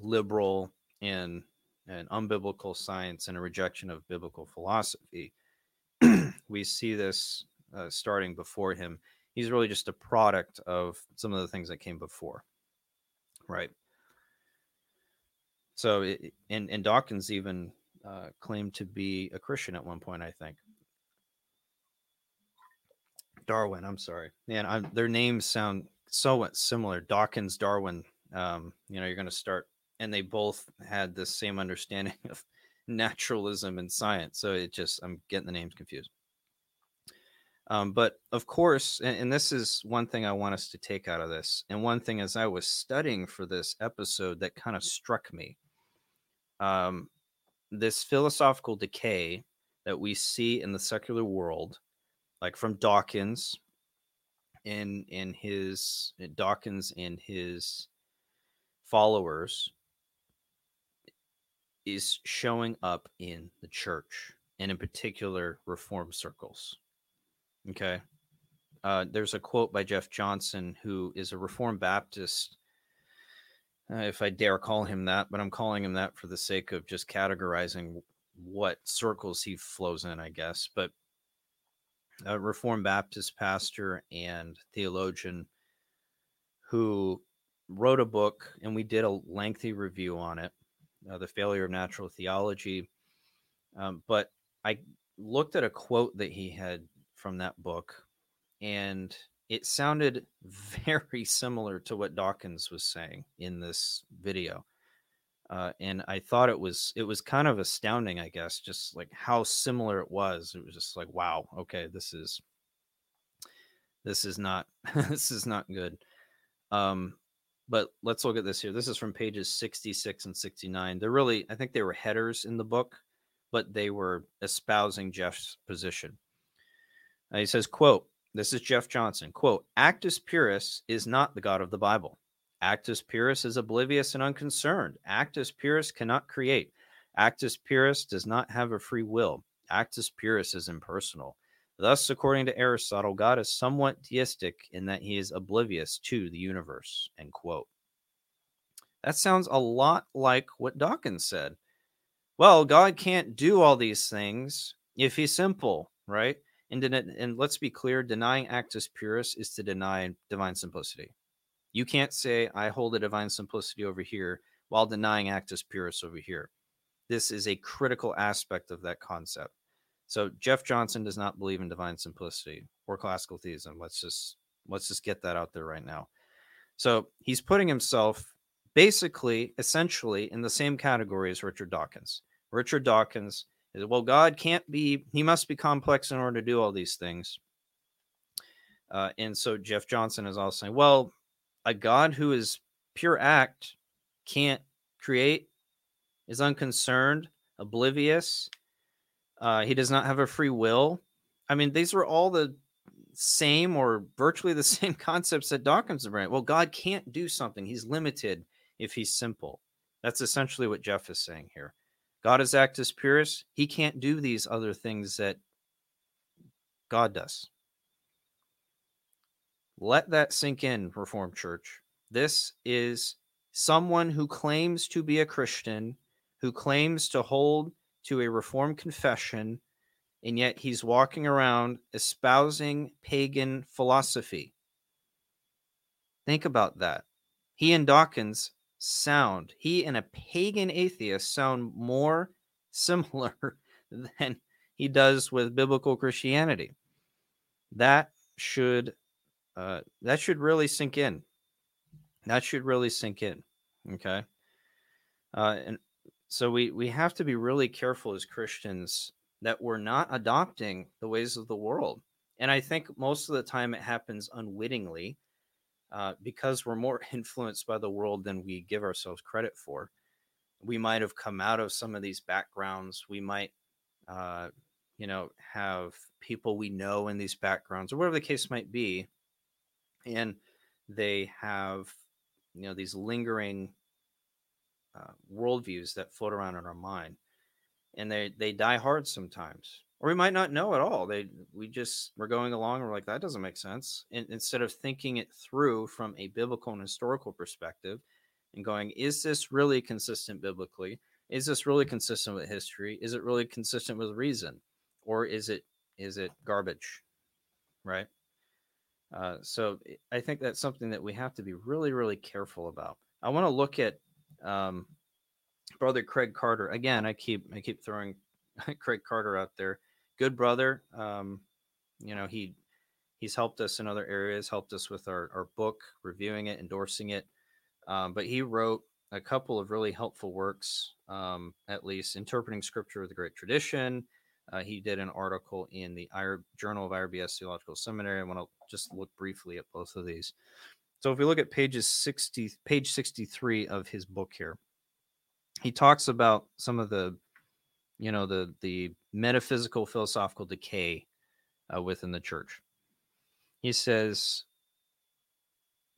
[SPEAKER 1] liberal and and unbiblical science and a rejection of biblical philosophy. we see this uh, starting before him he's really just a product of some of the things that came before right? So it, and and dawkins even uh, claimed to be a christian at one point i think. Darwin i'm sorry. Man I'm, their names sound so similar. Dawkins darwin um, you know you're going to start and they both had the same understanding of naturalism and science. So it just i'm getting the names confused um, but of course, and, and, this is one thing I want us to take out of this. And one thing as I was studying for this episode that kind of struck me um, this philosophical decay that we see in the secular world, like from Dawkins in in his Dawkins and his followers is showing up in the church and in particular reform circles Okay. Uh, there's a quote by Jeff Johnson, who is a Reformed Baptist uh, if I dare call him that, but I'm calling him that for the sake of just categorizing what circles he flows in, I guess. But a Reformed Baptist pastor and theologian who wrote a book, and we did a lengthy review on it uh, The Failure of Natural Theology. Um, but I looked at a quote that he had from that book, and it sounded very similar to what Dawkins was saying in this video. Uh, and I thought it was it was kind of astounding, I guess, just like how similar it was. It was just like, wow, okay, this is this is not this is not good. Um, but let's look at this here. This is from pages 66 and 69. They're really, I think they were headers in the book, but they were espousing Jeff's position. Uh, he says, quote, this is Jeff Johnson, quote, Actus Purus is not the God of the Bible. Actus Purus is oblivious and unconcerned. Actus Purus cannot create. Actus Purus does not have a free will. Actus Purus is impersonal. Thus, according to Aristotle, God is somewhat deistic in that he is oblivious to the universe. End quote. That sounds a lot like what Dawkins said. Well, God can't do all these things if he's simple, right? And, and let's be clear denying actus purus is to deny divine simplicity. You can't say, I hold a divine simplicity over here while denying actus purus over here. This is a critical aspect of that concept. So Jeff Johnson does not believe in divine simplicity or classical theism. Let's just let's just get that out there right now. So he's putting himself basically, essentially, in the same category as Richard Dawkins. Richard Dawkins well, God can't be; he must be complex in order to do all these things. Uh, and so Jeff Johnson is also saying, well, a God who is pure act can't create, is unconcerned, oblivious, uh, he does not have a free will. I mean, these are all the same or virtually the same concepts that Dawkins is bringing. Well, God can't do something. He's limited if he's simple. That's essentially what Jeff is saying here. God is actus purus. He can't do these other things that God does. Let that sink in, Reformed Church. This is someone who claims to be a Christian, who claims to hold to a Reformed confession, and yet he's walking around espousing pagan philosophy. Think about that. He and Dawkins sound, he and a pagan atheist sound more similar than he does with biblical Christianity. That should uh, that should really sink in. That should really sink in. Okay. Uh, and so we we have to be really careful as Christians that we're not adopting the ways of the world. And I think most of the time it happens unwittingly uh, because we're more influenced by the world than we give ourselves credit for. We might have come out of some of these backgrounds. We might, uh, you know, have people we know in these backgrounds or whatever the case might be. And they have, you know, these lingering uh, worldviews that float around in our mind, and they they die hard sometimes, or we might not know at all. They we just we're going along, we're like that doesn't make sense, and instead of thinking it through from a biblical and historical perspective, and going, is this really consistent biblically? Is this really consistent with history? Is it really consistent with reason, or is it is it garbage, right? Uh, so I think that's something that we have to be really, really careful about. I want to look at um, brother Craig Carter. Again, I keep I keep throwing Craig Carter out there. Good brother. Um, you know he he's helped us in other areas. Helped us with our our book, reviewing it, endorsing it. Um, but he wrote a couple of really helpful works, um, at least interpreting scripture with the great tradition. Uh, he did an article in the IR, Journal of IRBS Theological Seminary. I want to just look briefly at both of these. So if we look at pages 60, page 63 of his book here, he talks about some of the, you know, the the metaphysical philosophical decay uh, within the church. He says,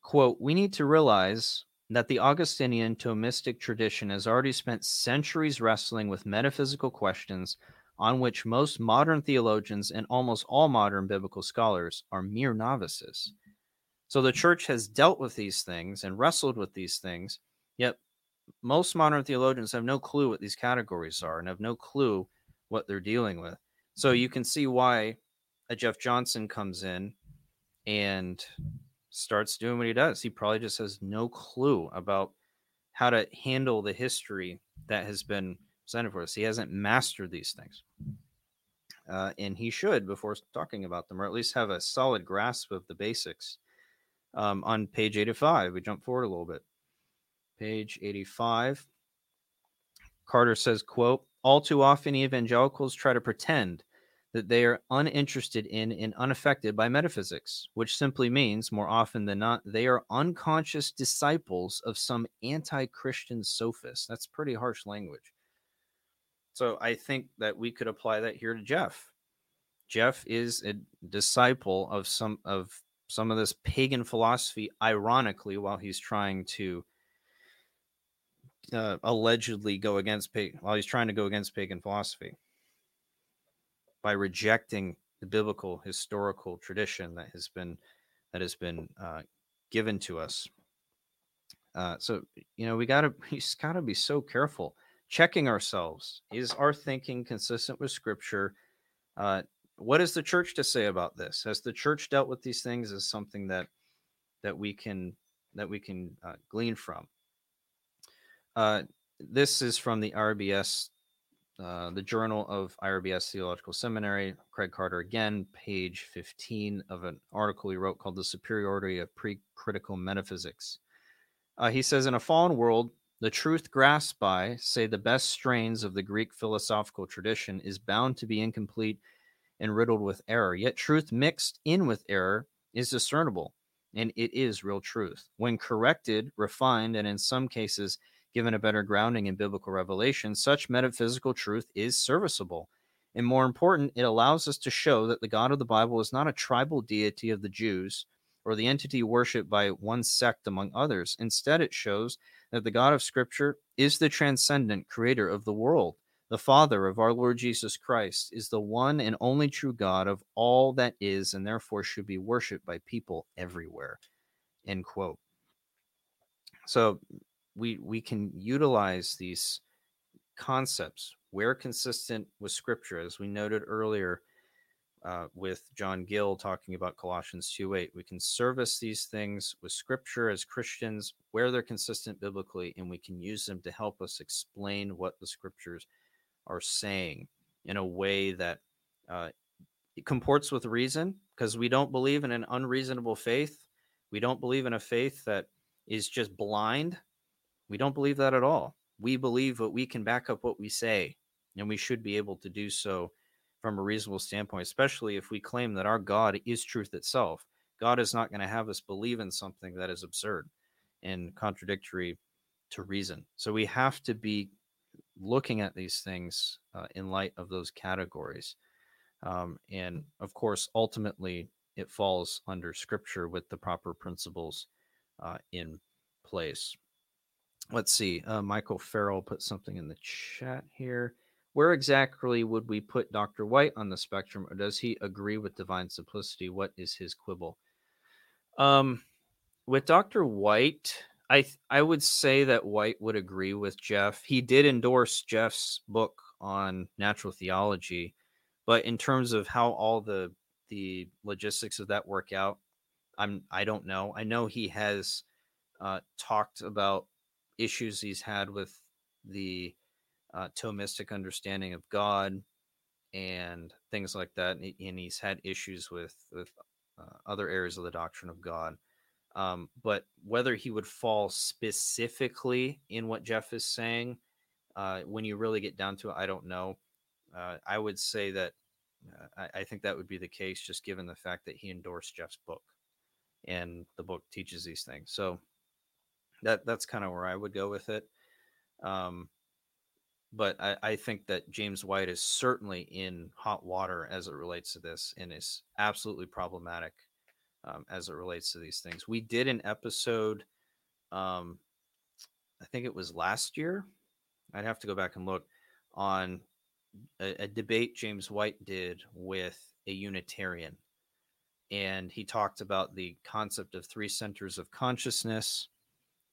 [SPEAKER 1] quote, we need to realize that the Augustinian Thomistic tradition has already spent centuries wrestling with metaphysical questions on which most modern theologians and almost all modern biblical scholars are mere novices. So the church has dealt with these things and wrestled with these things Yet most modern theologians have no clue what these categories are and have no clue what they're dealing with. So you can see why a Jeff Johnson comes in and starts doing what he does. He probably just has no clue about how to handle the history that has been presented for us. He hasn't mastered these things. Uh, and he should before talking about them, or at least have a solid grasp of the basics. Um, on page 85, we jump forward a little bit. Page 85, Carter says, quote, all too often evangelicals try to pretend that they are uninterested in and unaffected by metaphysics, which simply means, more often than not, they are unconscious disciples of some anti Christian sophist. That's pretty harsh language. So I think that we could apply that here to Jeff. Jeff is a disciple of some of some of this pagan philosophy, ironically, while he's trying to uh, allegedly go against pagan, while he's trying to go against pagan philosophy by rejecting the biblical historical tradition that has been that has been uh, given to us. Uh, so you know we gotta just gotta be so careful checking ourselves. Is our thinking consistent with Scripture? Uh, what is the church to say about this? Has the church dealt with these things as something that that we can that we can uh, glean from? Uh, this is from the RBS uh, the Journal of IRBS Theological Seminary, Craig Carter again, page 15 of an article he wrote called The Superiority of Pre Critical Metaphysics. Uh, he says In a fallen world, the truth grasped by, say, the best strains of the Greek philosophical tradition is bound to be incomplete and riddled with error. Yet truth mixed in with error is discernible, and it is real truth. When corrected, refined, and in some cases Given a better grounding in biblical revelation, such metaphysical truth is serviceable. And more important, it allows us to show that the God of the Bible is not a tribal deity of the Jews or the entity worshipped by one sect among others. Instead, it shows that the God of Scripture is the transcendent creator of the world. The Father of our Lord Jesus Christ is the one and only true God of all that is, and therefore should be worshiped by people everywhere. End quote. So we we can utilize these concepts where consistent with scripture as we noted earlier uh, with john gill talking about colossians 2 8 we can service these things with scripture as christians where they're consistent biblically and we can use them to help us explain what the scriptures are saying in a way that uh, comports with reason because we don't believe in an unreasonable faith. We don't believe in a faith that is just blind we don't believe that at all. We believe that we can back up what we say, and we should be able to do so from a reasonable standpoint, especially if we claim that our God is truth itself. God is not going to have us believe in something that is absurd and contradictory to reason. So we have to be looking at these things uh, in light of those categories. Um, and of course, ultimately, it falls under scripture with the proper principles uh, in place let's see. Uh, Michael Farrell put something in the chat here. Where exactly would we put Dr. White on the spectrum, or does he agree with divine simplicity? What is his quibble? Um, with Dr. White, I th- I would say that White would agree with Jeff. He did endorse Jeff's book on natural theology, but in terms of how all the the logistics of that work out, I'm I don't know. I know he has uh, talked about issues he's had with the uh, Thomistic understanding of God and things like that, and he's had issues with with uh, other areas of the doctrine of God. Um, but whether he would fall specifically in what Jeff is saying, uh, when you really get down to it, I don't know. Uh, I would say that uh, I, I, think that would be the case, just given the fact that he endorsed Jeff's book, and the book teaches these things. So that that's kind of where I would go with it. Um, but I, I, think that James White is certainly in hot water as it relates to this and is absolutely problematic um, as it relates to these things. We did an episode, um, I think it was last year. I'd have to go back and look on a, a debate James White did with a Unitarian. And he talked about the concept of three centers of consciousness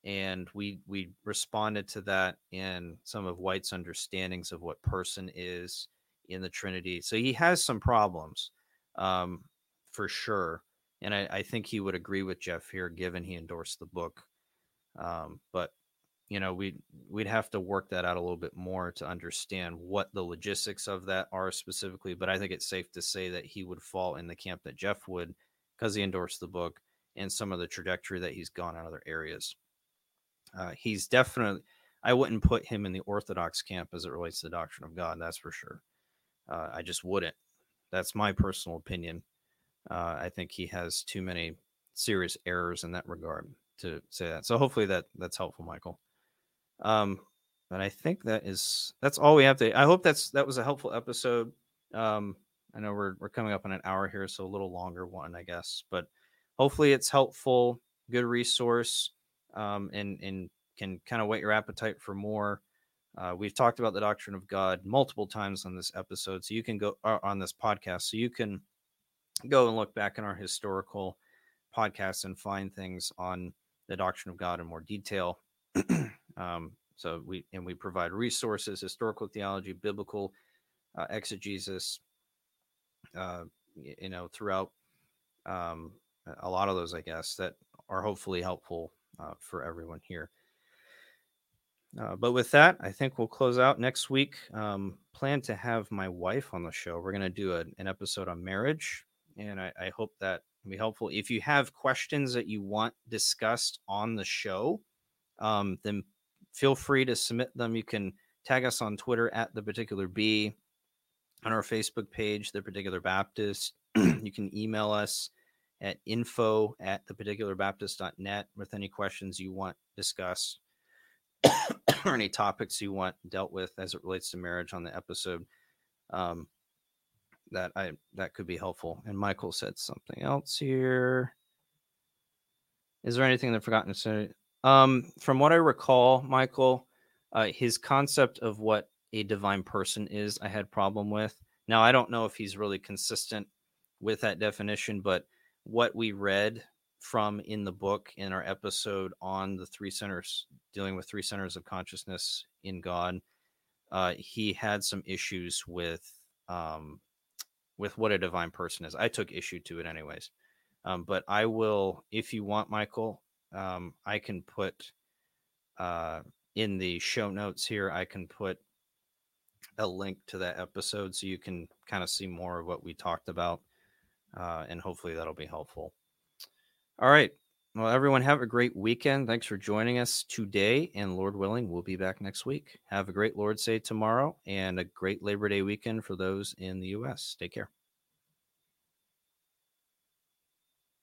[SPEAKER 1] and we we responded to that in some of White's understandings of what person is in the Trinity. So he has some problems, um, for sure, and I, I, think he would agree with Jeff here, given he endorsed the book. Um, but you know, we'd we'd have to work that out a little bit more to understand what the logistics of that are specifically. But I think it's safe to say that he would fall in the camp that Jeff would, because he endorsed the book and some of the trajectory that he's gone in other areas. Uh, he's definitely, I wouldn't put him in the Orthodox camp as it relates to the doctrine of God. That's for sure. Uh, I just wouldn't. That's my personal opinion. Uh, I think he has too many serious errors in that regard to say that. So hopefully that that's helpful, Michael. Um, but I think that is that's all we have to. I hope that's that was a helpful episode. Um, I know we're we're coming up on an hour here, so a little longer one, I guess. But hopefully it's helpful, good resource, um, and and can kind of whet your appetite for more. Uh, we've talked about the doctrine of God multiple times on this episode, so you can go uh, on this podcast, so you can go and look back in our historical podcasts and find things on the doctrine of God in more detail. um, so we and we provide resources, historical theology, biblical uh, exegesis, uh, you know, throughout um, a lot of those, I guess, that are hopefully helpful uh, for everyone here. Uh, but with that, I think we'll close out next week. Um, plan to have my wife on the show. We're going to do a, an episode on marriage, and I, I hope that will be helpful. If you have questions that you want discussed on the show, um, then feel free to submit them. You can tag us on Twitter at the particular B, on our Facebook page, the particular Baptist. you can email us at info at the particular baptist.net with any questions you want discussed or any topics you want dealt with as it relates to marriage on the episode um, that i that could be helpful. And michael said something else here. Is there anything that i've forgotten say? Um, from what i recall michael uh, his concept of what a divine person is i had problem with. Now i don't know if he's really consistent with that definition but what we read from in the book in our episode on the three centers dealing with three centers of consciousness in God, uh, he had some issues with um, with what a divine person is. I took issue to it anyways, um, but I will, if you want, Michael, um, I can put uh, in the show notes here. I can put a link to that episode so you can kind of see more of what we talked about uh, and hopefully that'll be helpful. All right. Well, everyone, have a great weekend. Thanks for joining us today. And Lord willing, we'll be back next week. Have a great Lord's Day tomorrow and a great Labor Day weekend for those in the U.S. Take care.